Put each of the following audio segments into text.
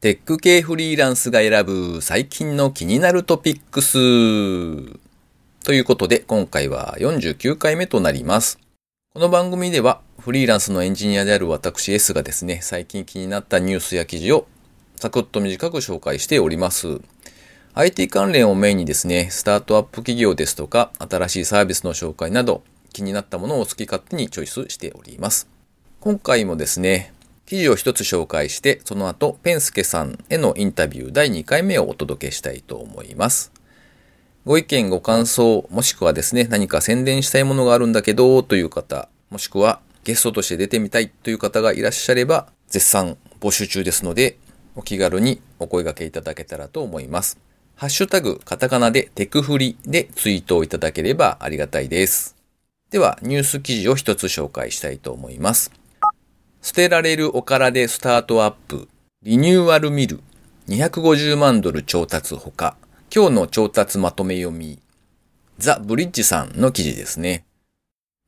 テック系フリーランスが選ぶ最近の気になるトピックス。ということで、今回は49回目となります。この番組では、フリーランスのエンジニアである私 S がですね、最近気になったニュースや記事をサクッと短く紹介しております。IT 関連をメインにですね、スタートアップ企業ですとか、新しいサービスの紹介など、気になったものを好き勝手にチョイスしております。今回もですね、記事を一つ紹介して、その後、ペンスケさんへのインタビュー第2回目をお届けしたいと思います。ご意見、ご感想、もしくはですね、何か宣伝したいものがあるんだけど、という方、もしくはゲストとして出てみたいという方がいらっしゃれば、絶賛募集中ですので、お気軽にお声掛けいただけたらと思います。ハッシュタグ、カタカナでテクフリでツイートをいただければありがたいです。では、ニュース記事を一つ紹介したいと思います。捨てられるおからでスタートアップ、リニューアルミル、250万ドル調達ほか、今日の調達まとめ読み、ザ・ブリッジさんの記事ですね。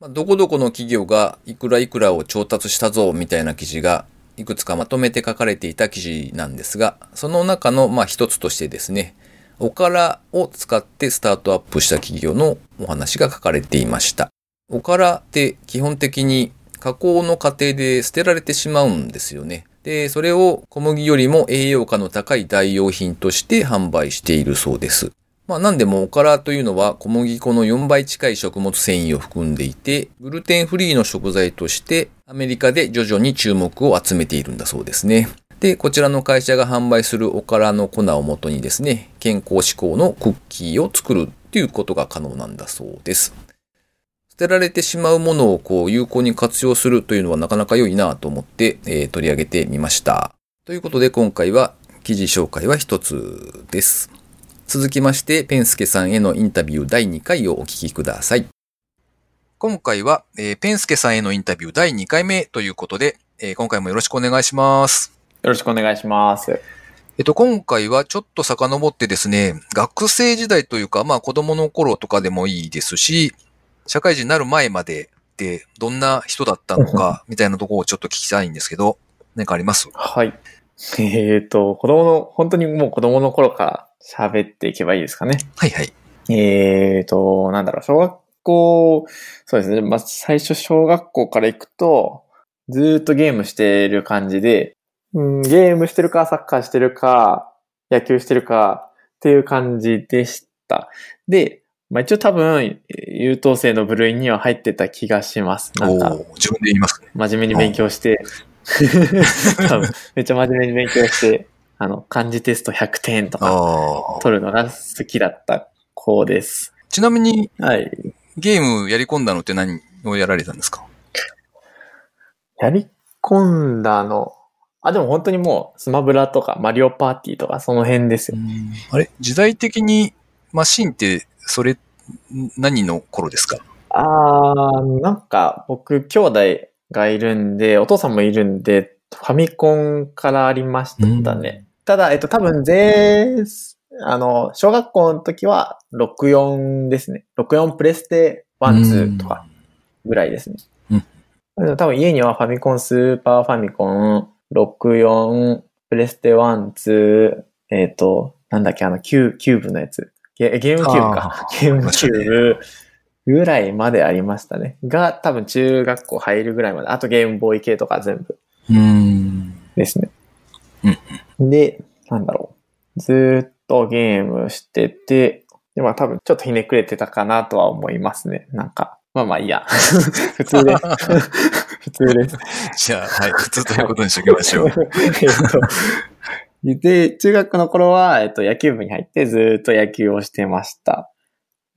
どこどこの企業がいくらいくらを調達したぞみたいな記事がいくつかまとめて書かれていた記事なんですが、その中のまあ一つとしてですね、おからを使ってスタートアップした企業のお話が書かれていました。おからって基本的に加工の過程で捨てられてしまうんですよね。で、それを小麦よりも栄養価の高い代用品として販売しているそうです。まあなんでもおからというのは小麦粉の4倍近い食物繊維を含んでいて、グルテンフリーの食材としてアメリカで徐々に注目を集めているんだそうですね。で、こちらの会社が販売するおからの粉をもとにですね、健康志向のクッキーを作るっていうことが可能なんだそうです。捨てられてしまうものをこう有効に活用するというのはなかなか良いなと思って、えー取り上げてみました。ということで今回は記事紹介は一つです。続きまして、ペンスケさんへのインタビュー第2回をお聞きください。今回は、えーペンスケさんへのインタビュー第2回目ということで、えー今回もよろしくお願いします。よろしくお願いします。えっと、今回はちょっと遡ってですね、学生時代というか、まあ子供の頃とかでもいいですし、社会人になる前まででどんな人だったのか、みたいなところをちょっと聞きたいんですけど、何かあります？はい。えっ、と、子供の、本当にもう子供の頃から喋っていけばいいですかね。はいはい。えっ、と、なんだろう、小学校、そうですね。まあ、最初小学校から行くと、ずーっとゲームしてる感じで、うん、ゲームしてるか、サッカーしてるか、野球してるかっていう感じでした。で、まあ、一応多分、優等生の部類には入ってた気がします。なんか、自分で言いますね。真面目に勉強して、多分めっちゃ真面目に勉強して、あの、漢字テスト100点とか。取るのが好きだった子です。ちなみにはい。ゲームやり込んだのって何をやられたんですか？やり込んだの、あ、でも本当にもう、スマブラとかマリオパーティーとかその辺ですよ。あれ？時代的にマシンってそれ何の頃ですか？あー、なんか僕兄弟がいるんで、お父さんもいるんで、ファミコンからありましたね。ただ、えっと、多分、ぜあの、小学校の時は64ですね。64プレステ1、2とかぐらいですね。うん多分家にはファミコン、スーパーファミコン、64、プレステ1、2、えっ、と、なんだっけ、あの、キュー、キューブのやつ。ゲゲームキューブか。ゲームキューブぐらいまでありましたね。が、多分中学校入るぐらいまで。あとゲームボーイ系とか全部うん。ですね。で、なんだろう。ずーっとゲームしてて、で、まあ多分ちょっとひねくれてたかなとは思いますね。なんか。まあまあいいや。普通です。普通です。じゃあ、はい。普通ということにしておきましょう。えっとで、中学の頃は、えっと、野球部に入ってずーっと野球をしてました。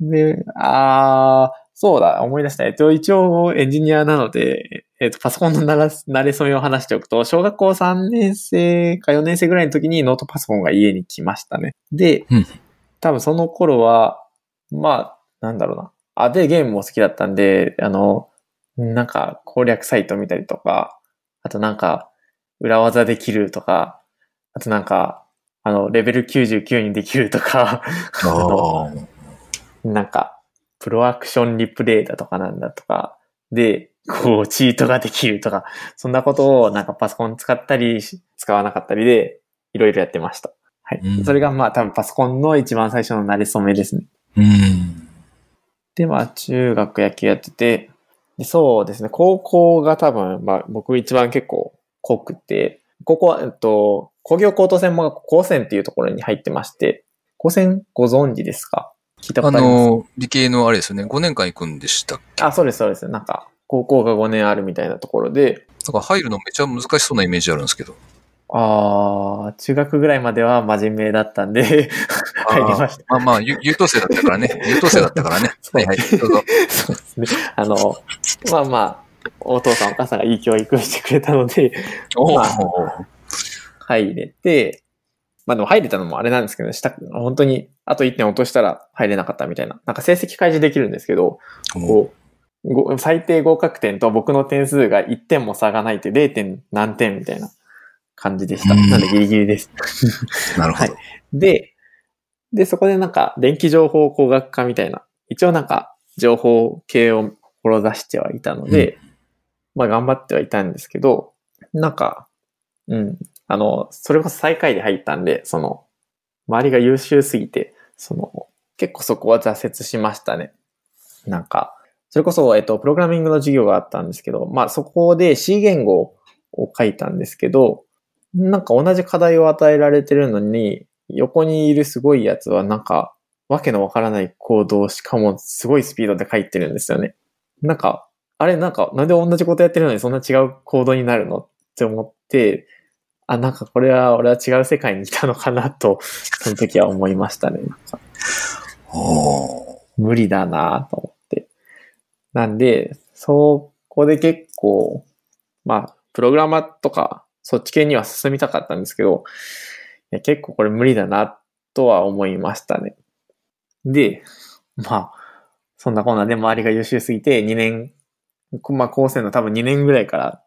で、あー、そうだ、思い出した。えっと、一応エンジニアなので、えっと、パソコンのなら慣れ初めを話しておくと、小学校3年生か4年生ぐらいの時にノートパソコンが家に来ましたね。でうん、多分その頃は、まあ、なんだろうな。あ、で、ゲームも好きだったんで、あの、なんか攻略サイト見たりとか、あとなんか、裏技できるとか、あとなんか、あの、レベル99にできるとか、なんか、プロアクションリプレイだとかなんだとか、で、こう、チートができるとか、そんなことをなんかパソコン使ったりし、使わなかったりで、いろいろやってました。はい。うんそれがまあ多分パソコンの一番最初の慣れ初めですね。うん。で、まあ中学野球やってて、でそうですね、高校が多分、まあ僕一番結構濃くて、ここは、えっと、工業高等専門学校高専っていうところに入ってまして、高専ご存知ですか？聞いたこあとあります？の、理系のあれですよね、5年間行くんでしたっけ？あ、そうです、そうです。なんか、高校が5年あるみたいなところで、なんか入るのめちゃ難しそうなイメージあるんですけど。あー、中学ぐらいまでは真面目だったんで、入りました。まあまあ、ゆ優等生だったからね。優等生だったからね。はいはい。どうぞ。そうですね。あの、まあまあ、お父さんお母さんがいい教育をしてくれたので、おまあー入れて、まあでも入れたのもあれなんですけど、した本当にあと1点落としたら入れなかったみたいな。なんか成績開示できるんですけど、こう、ご最低合格点と僕の点数が1点も差がないって 0. 点何点みたいな感じでした。うんなんでギリギリです。なるほど。で、で、そこでなんか電気情報工学科みたいな、一応なんか情報系を志してはいたので、まあ頑張ってはいたんですけど、なんか、うん、あの、それこそ最下位で入ったんで、その、周りが優秀すぎて、その、結構そこは挫折しましたね。なんか、それこそ、えっと、プログラミングの授業があったんですけど、まあそこで C 言語を書いたんですけど、なんか同じ課題を与えられてるのに、横にいるすごいやつはなんか、わけのわからないコードをしかもすごいスピードで書いてるんですよね。なんか、あれなんか、なんで同じことやってるのにそんな違うコードになるのって思って、あ、なんかこれは俺は違う世界にいたのかなと、その時は思いましたね。無理だなと思って。なんで、そこで結構、まあ、プログラマーとか、そっち系には進みたかったんですけど、いや結構これ無理だなとは思いましたね。で、まあ、そんなこんなで周りが優秀すぎて2年、まあ高専の多分2年ぐらいから、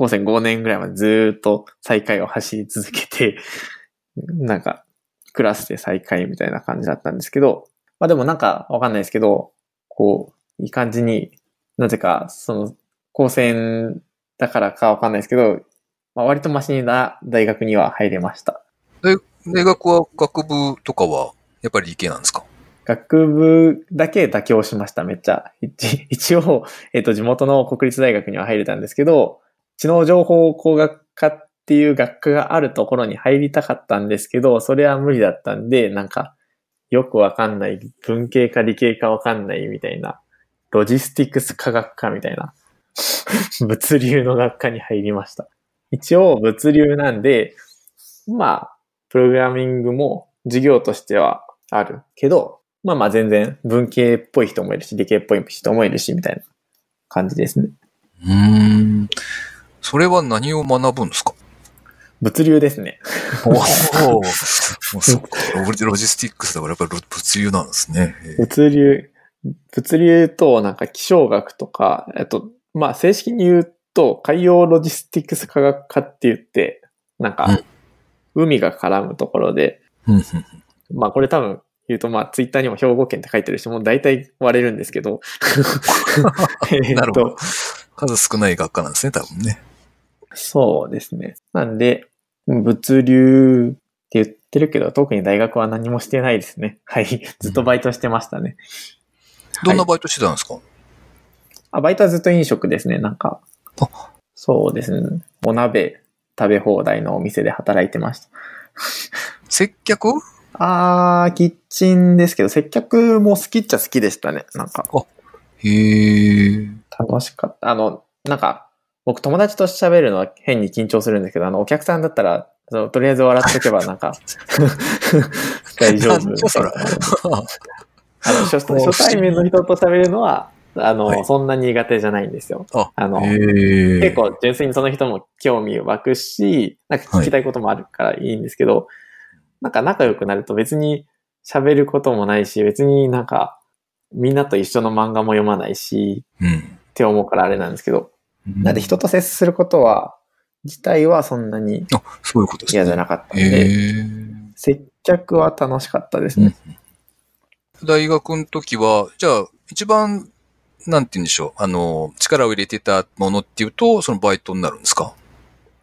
高専5年ぐらいまでずっと最下位を走り続けて、なんか、クラスで最下位みたいな感じだったんですけど、まあでもなんかわかんないですけど、こう、いい感じに、なぜか、その、高専だからかわかんないですけど、まあ割とマシな大学には入れました。大学は学部とかは、やっぱり理系なんですか？学部だけ妥協しました、めっちゃ。一一応、えっ、と、地元の国立大学には入れたんですけど、知能情報工学科っていう学科があるところに入りたかったんですけど、それは無理だったんで、なんか、よくわかんない、文系か理系かわかんないみたいな、ロジスティクス科学科みたいな、物流の学科に入りました。一応、物流なんで、まあ、プログラミングも授業としてはあるけど、まあまあ全然文系っぽい人もいるし、理系っぽい人もいるし、みたいな感じですね。うん。それは何を学ぶんですか？物流ですね。おお。もうそっか。ロジスティックスだからやっぱり物流なんですね。物流、物流となんか気象学とか、えっと、まあ正式に言うと海洋ロジスティックス科学科って言って、なんか海が絡むところで、うんうんまあこれ多分言うとまあツイッターにも兵庫県って書いてるし、もう大体割れるんですけど。なるほどと。数少ない学科なんですね、多分ね。そうですね。なんで、物流って言ってるけど、特に大学は何もしてないですね。はい。ずっとバイトしてましたね。どんなバイトしてたんですか、あ、バイトはずっと飲食ですね。なんかあ。そうですね。お鍋食べ放題のお店で働いてました。接客？あー、キッチンですけど、接客も好きっちゃ好きでしたね。なんか、へえ。楽しかった。あの、なんか、僕友達と喋るのは変に緊張するんですけど、あの、お客さんだったら、そのとりあえず笑っとけばなんか、大丈夫。あの初 初対面の人と喋るのは、あの、はいそんな苦手じゃないんですよ。あ、あの。結構純粋にその人も興味湧くし、なんか聞きたいこともあるからいいんですけど、なんか仲良くなると別に喋ることもないし、別になんかみんなと一緒の漫画も読まないし、うん。って思うからあれなんですけど、なんで人と接することは、自体はそんなにあ、そういうことですね。嫌じゃなかったんへで、え。接客は楽しかったですね。大学の時は、じゃあ、一番、なんて言うんでしょう、あの、力を入れてたものっていうと、そのバイトになるんですか？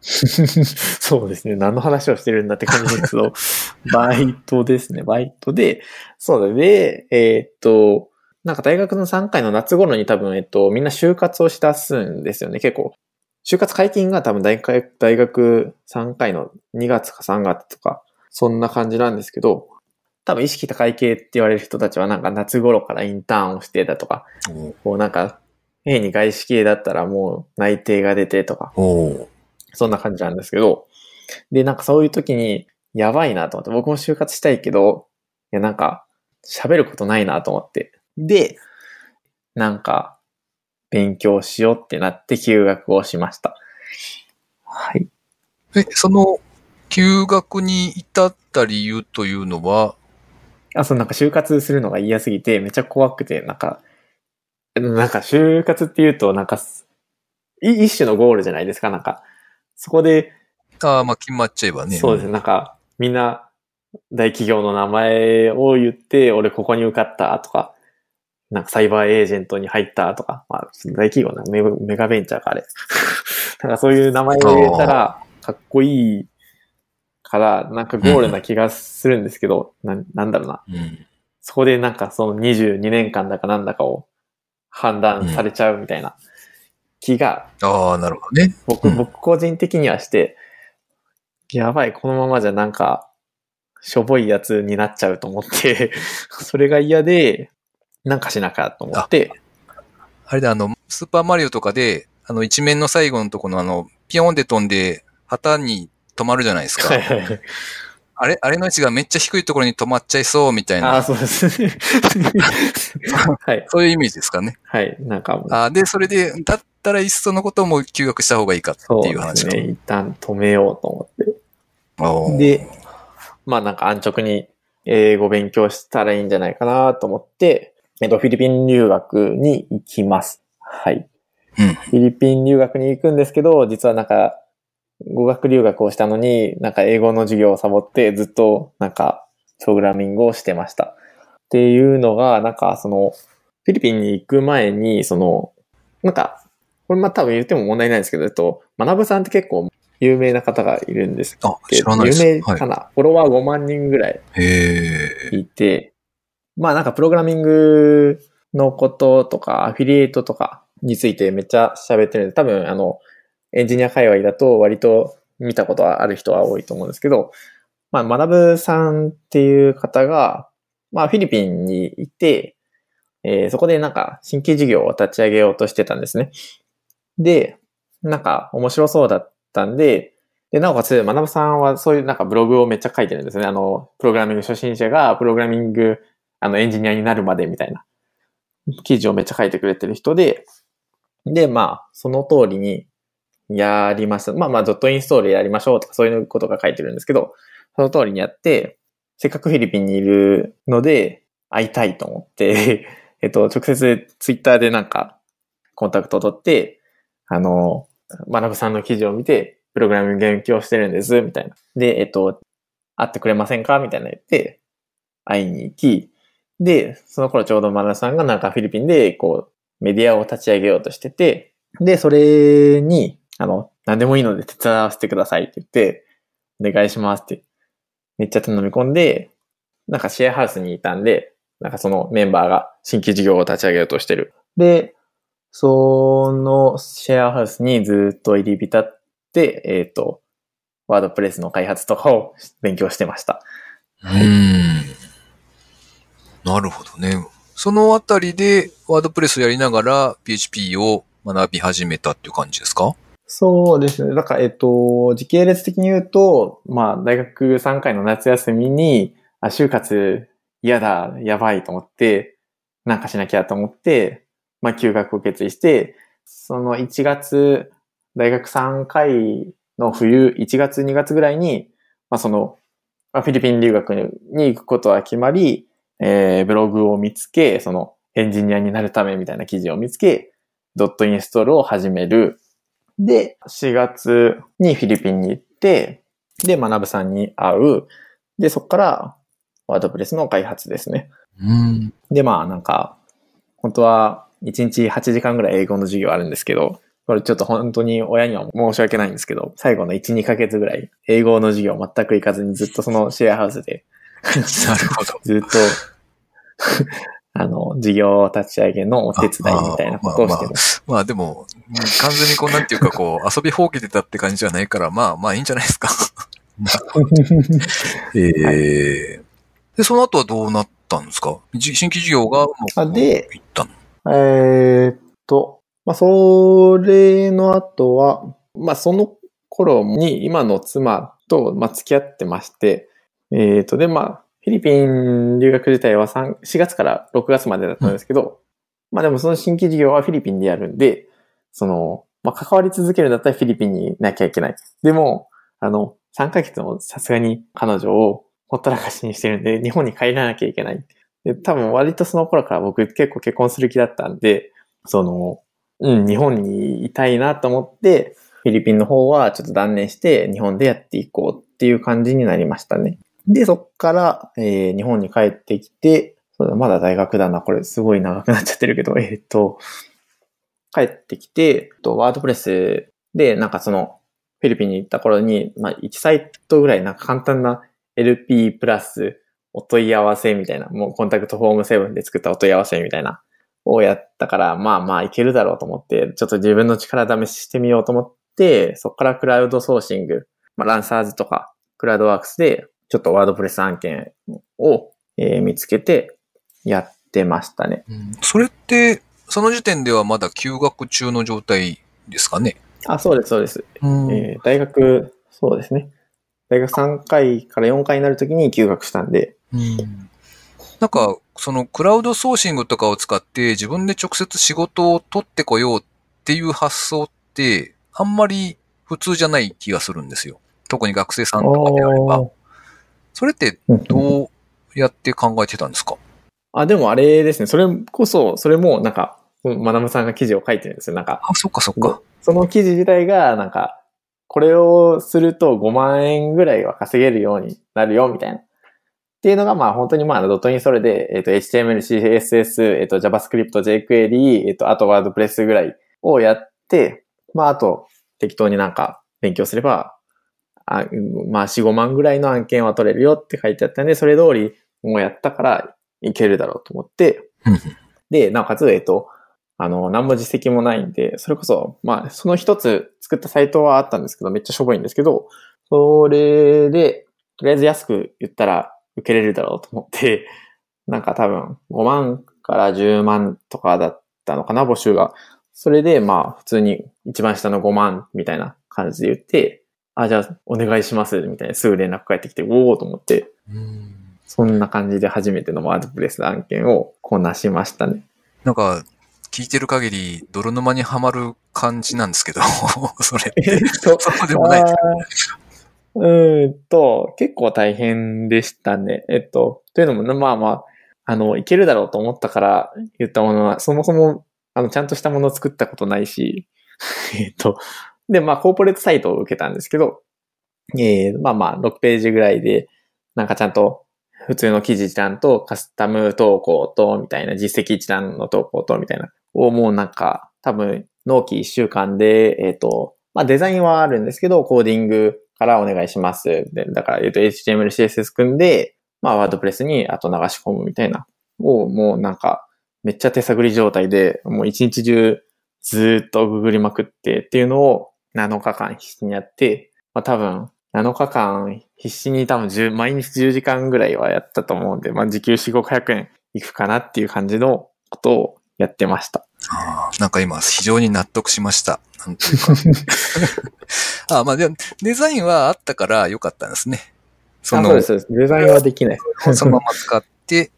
そうですね。何の話をしてるんだって感じですけど、バイトですね。バイトで、そうだね。えーっと、なんか大学の3回の夏頃に多分、えっと、みんな就活をしだすんですよね。結構。就活解禁が多分大学大学3回の2月か3月とか、そんな感じなんですけど、多分意識高い系って言われる人たちはなんか夏頃からインターンをしてだとか、おこうなんか、A に外資系だったらもう内定が出てとか、おそんな感じなんですけど、で、なんかそういう時に、やばいなと思って、僕も就活したいけど、いやなんか、喋ることないなと思って。で、なんか、勉強しようってなって休学をしました。はい。え、その、休学に至った理由というのは、あ、そう、なんか就活するのが嫌すぎて、めっちゃ怖くて、なんか、なんか就活って言うと、なんか、い一種のゴールじゃないですか、なんか。そこで、ああ、まあ決まっちゃえばね。そうですね、なんか、みんな、大企業の名前を言って、俺ここに受かったとか、なんかサイバーエージェントに入ったとか、まあ、大企業なメメガベンチャーかあれ。なんかそういう名前を入れたら、かっこいいから、なんかゴールな気がするんですけど、なんなんだろうな。うん。そこでなんかその22年間だかなんだかを判断されちゃうみたいな気が、ああ、なるほどね。僕、うん僕個人的にはして、やばい、このままじゃなんか、しょぼいやつになっちゃうと思って、それが嫌で、なんかしなきゃと思って、あれだ、あの、スーパーマリオとかで、あの、一面の最後のとこのあの、ピヨンで飛んで、旗に止まるじゃないですか。はいはいはい。あれ、あれの位置がめっちゃ低いところに止まっちゃいそうみたいああ、な、そうですね。はい。そういうイメージですかね。はい。なんかあーで、それで、だったらいっそのことも休学した方がいいかってそういう話か。ですね。一旦止めようと思って。で、まあなんか安直に英語勉強したらいいんじゃないかなと思って、えっと、フィリピン留学に行きます。はい。うん。フィリピン留学に行くんですけど、実はなんか、語学留学をしたのに、なんか英語の授業をサボってずっとなんか、プログラミングをしてました。っていうのが、なんかその、フィリピンに行く前に、その、なんか、これまあ多分言っても問題ないんですけど、えっと、学さんって結構有名な方がいるんですあ、けど。有名かな、フォロワー5万人ぐらい。いて、まあなんかプログラミングのこととか、アフィリエイトとかについてめっちゃ喋ってるんで、多分あの、エンジニア界隈だと割と見たことはある人は多いと思うんですけど、まあ、学さんっていう方が、まあフィリピンにいて、えーそこでなんか新規事業を立ち上げようとしてたんですね。で、なんか面白そうだったんで、で、なおかつ、学さんはそういうなんかブログをめっちゃ書いてるんですね。あの、プログラミング初心者がプログラミング、あの、エンジニアになるまでみたいな記事をめっちゃ書いてくれてる人で、で、まあ、その通りにやりました。まあまあ、ドットインストールやりましょうとかそういうことが書いてるんですけど、その通りにやって、せっかくフィリピンにいるので、会いたいと思って、えっと、直接ツイッターでなんか、コンタクトを取って、あの、学さんの記事を見て、プログラミング勉強してるんです、みたいな。で、えっと、会ってくれませんか？みたいな言って、会いに行き、で、その頃ちょうど学さんがなんかフィリピンで、こう、メディアを立ち上げようとしてて、で、それに、あの、何でもいいので手伝わせてくださいって言って、お願いしますって、めっちゃ頼み込んで、なんかシェアハウスにいたんで、なんかそのメンバーが新規事業を立ち上げようとしてる。で、そのシェアハウスにずっと入り浸って、えっ、と、ワードプレスの開発とかを勉強してました。うーん。なるほどね。そのあたりで、ワードプレスをやりながら PHP を学び始めたっていう感じですか？そうですね。だから、えっと、時系列的に言うと、まあ、大学3回の夏休みに、あ、就活嫌だ、やばいと思って、なんかしなきゃと思って、まあ、休学を決意して、その1月、大学3回の冬、1月2月ぐらいに、まあ、その、フィリピン留学に行くことは決まり、えー、ブログを見つけ、その、エンジニアになるためみたいな記事を見つけ、ドットインストールを始める。で、4月にフィリピンに行って、で、学さんに会う。で、そこから、ワードプレスの開発ですね。うん。で、まあ、なんか、本当は、1日8時間ぐらい英語の授業あるんですけど、これちょっと本当に親には申し訳ないんですけど、最後の1、2ヶ月ぐらい、英語の授業全く行かずにずっとそのシェアハウスで、なるほど。ずっと、あの、事業立ち上げのお手伝いみたいなことをしてます。まあでも、うん完全にこうなんていうかこう、遊びほうけてたって感じじゃないから、まあまあいいんじゃないですか。ええで、その後はどうなったんですか？じ新規事業がもうあで、行ったの？えーっと、まあ、それの後は、まあ、その頃に今の妻と、まあ、付き合ってまして、えーと、で、まあ、フィリピン留学自体は3 4月から6月までだったんですけど、まあでもその新規事業はフィリピンでやるんで、その、まあ、関わり続けるんだったらフィリピンにいなきゃいけない。でも、あの、3ヶ月もさすがに彼女をほったらかしにしてるんで、日本に帰らなきゃいけない。で、多分割とその頃から僕結構結婚する気だったんで、その、うん、日本にいたいなと思って、フィリピンの方はちょっと断念して日本でやっていこうっていう感じになりましたね。で、そっから、えー日本に帰ってきて、まだ大学だな、これすごい長くなっちゃってるけど、えーっと、帰ってきて、ワードプレスで、なんかその、フィリピンに行った頃に、まあ、1サイトぐらいなんか簡単な LP プラスお問い合わせみたいな、もうコンタクトフォーム7で作ったお問い合わせみたいな、をやったから、まあまあいけるだろうと思って、ちょっと自分の力試ししてみようと思って、そこからクラウドソーシング、まあ、ランサーズとか、クラウドワークスで、ちょっとワードプレス案件を、えー見つけて、やってましたね。それって、その時点ではまだ休学中の状態ですかね？あ、そうです、そうです。うんえー大学、そうですね。大学3回から4回になるときに休学したんで、なんか、そのクラウドソーシングとかを使って自分で直接仕事を取ってこようっていう発想って、あんまり普通じゃない気がするんですよ。特に学生さんとかであれば。それってうんどうやって考えてたんですか？あ、でもあれですね。それこそ、それもなんか、マダムさんが記事を書いてるんですよ。なんか、あ、そっかそっか。その記事自体が、なんか、これをすると5万円ぐらいは稼げるようになるよ、みたいな。っていうのが、まあ本当にまあドットインそれで、えっ、と、HTML、CSS、えっ、と、JavaScript、jQuery、えっ、と、あと WordPress ぐらいをやって、まああと、適当になんか勉強すれば、あうんまあ4、5万ぐらいの案件は取れるよって書いてあったんで、それ通りもうやったからいけるだろうと思ってで、なおかつ、えっ、と、あの、何も実績もないんで、それこそ、まあ、その一つ作ったサイトはあったんですけど、めっちゃしょぼいんですけど、それで、とりあえず安く言ったら受けれるだろうと思って、なんか多分5万から10万とかだったのかな、募集が。それで、まあ、普通に一番下の5万みたいな感じで言って、あ、じゃあお願いします、みたいなすぐ連絡返ってきて、おおと思って、そんな感じで初めてのワードプレス案件をこなしましたね。なんか、聞いてる限り、泥沼にはまる感じなんですけど、それって。とそうでもないですか。あーうーんと、結構大変でしたね。えっと、というのも、まあまあ、あの、いけるだろうと思ったから言ったものは、そもそも、あの、ちゃんとしたものを作ったことないし、えっと、で、まあ、コーポレートサイトを受けたんですけど、えー、まあまあ、6ページぐらいで、なんかちゃんと、普通の記事一覧とカスタム投稿と、みたいな、実績一覧の投稿と、みたいな、をもうなんか、多分、納期1週間で、えっ、と、まあデザインはあるんですけど、コーディングからお願いします。で、だから、えっ、と、HTML、CSS 組んで、まあ、ワードプレスにあと流し込むみたいな、を、もうなんか、めっちゃ手探り状態で、もう一日中ずっとググりまくってっていうのを7日間必死にやって、まあ多分、7日間必死に多分10毎日10時間ぐらいはやったと思うんで、まあ時給4、500円いくかなっていう感じのことをやってました。あーなんか今、非常に納得しました。なんというか。あまあ、でデザインはあったから良かったんですね。そのあそうです、そうです。デザインはできない。そのまま使って、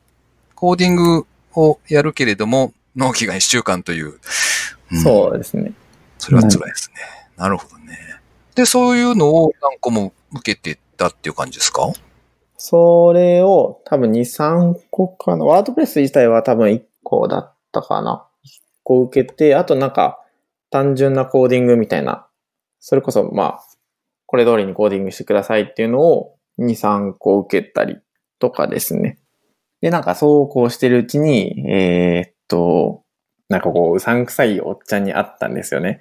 コーディングをやるけれども、納期が1週間という。うんそうですね。それは辛いですね。なるほどね。で、そういうのを何個も受けてたっていう感じですか？それを多分2、3個かな。ワードプレス自体は多分1個だったかな。1個受けて、あとなんか単純なコーディングみたいな。それこそまあ、これ通りにコーディングしてくださいっていうのを2、3個受けたりとかですね。で、なんかそうこうしてるうちに、えーっと、なんかこう、うさんくさいおっちゃんに会ったんですよね。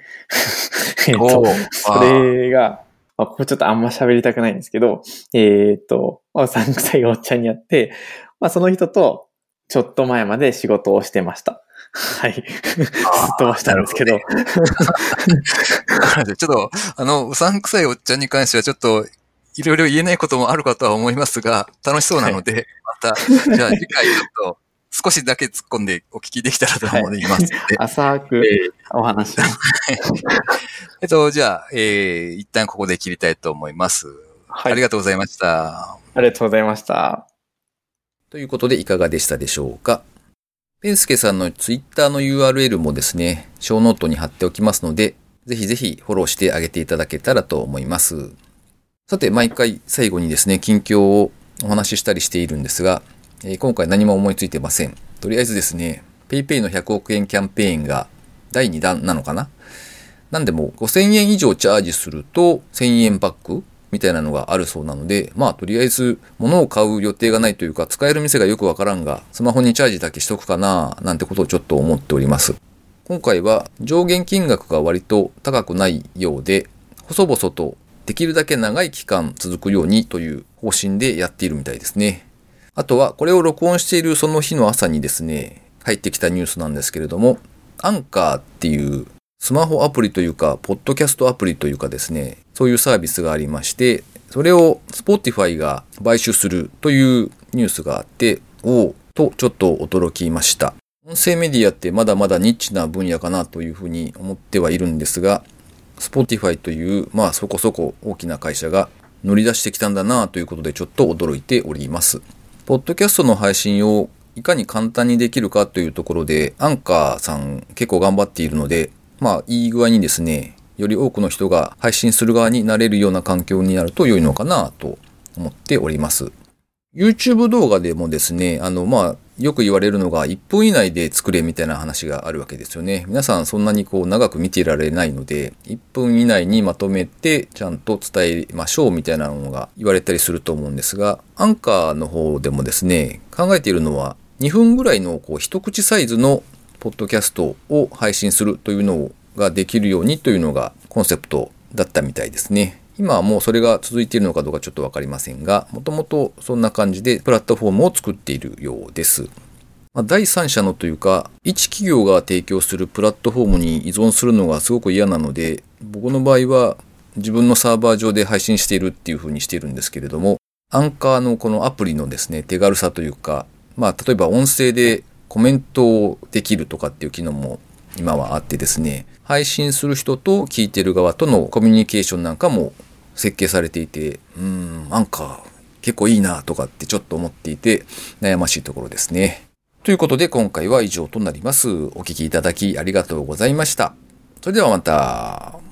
えっおとー、それが、まあ、ここちょっとあんま喋りたくないんですけど、えっと、まあ、うさんくさいおっちゃんに会って、まあ、その人と、ちょっと前まで仕事をしてました。はい。ずっとしたんですけど。ちょっと、あの、うさんくさいおっちゃんに関してはちょっと、いろいろ言えないこともあるかとは思いますが、楽しそうなので、また、じゃあ次回ちょっと、少しだけ突っ込んでお聞きできたらと思いますので、浅くえーお話しします。えっと、じゃあ、えー、一旦ここで切りたいと思います。はい。ありがとうございました。ありがとうございました。ということでいかがでしたでしょうかペンスケさんのツイッターの URL もですね、ショーノートに貼っておきますので、ぜひぜひフォローしてあげていただけたらと思います。さて、毎回最後にですね、近況をお話ししたりしているんですが、えー今回何も思いついてません。とりあえずですね、PayPay の100億円キャンペーンが第2弾なのかな？なんでも5000円以上チャージすると1000円バックみたいなのがあるそうなので、まあとりあえず物を買う予定がないというか使える店がよくわからんが、スマホにチャージだけしとくかななんてことをちょっと思っております。今回は上限金額が割と高くないようで、細々とできるだけ長い期間続くようにという方針でやっているみたいですね。あとはこれを録音しているその日の朝にですね、入ってきたニュースなんですけれども、アンカーっていうスマホアプリというか、ポッドキャストアプリというかですね、そういうサービスがありまして、それを Spotify が買収するというニュースがあって、おおとちょっと驚きました。音声メディアってまだまだニッチな分野かなというふうに思ってはいるんですが、Spotify という、まあそこそこ大きな会社が乗り出してきたんだなということでちょっと驚いております。ポッドキャストの配信をいかに簡単にできるかというところで、アンカーさん結構頑張っているので、まあいい具合にですね、より多くの人が配信する側になれるような環境になると良いのかなと思っております。YouTube 動画でもですね、あの、まあ、よく言われるのが1分以内で作れみたいな話があるわけですよね。皆さんそんなにこう長く見ていられないので、1分以内にまとめてちゃんと伝えましょうみたいなのが言われたりすると思うんですが、アンカーの方でもですね、考えているのは2分ぐらいのこう一口サイズのポッドキャストを配信するというのができるようにというのがコンセプトだったみたいですね。今はもうそれが続いているのかどうかちょっとわかりませんが、もともとそんな感じでプラットフォームを作っているようです。ま、第三者のというか、一企業が提供するプラットフォームに依存するのがすごく嫌なので、僕の場合は自分のサーバー上で配信しているっていう風にしているんですけれども、アンカーのこのアプリのですね、手軽さというか、まあ、例えば音声でコメントをできるとかっていう機能も今はあってですね、配信する人と聞いてる側とのコミュニケーションなんかも設計されていて、うん、なんか結構いいなとかってちょっと思っていて悩ましいところですね。ということで今回は以上となります。お聴きいただきありがとうございました。それではまた。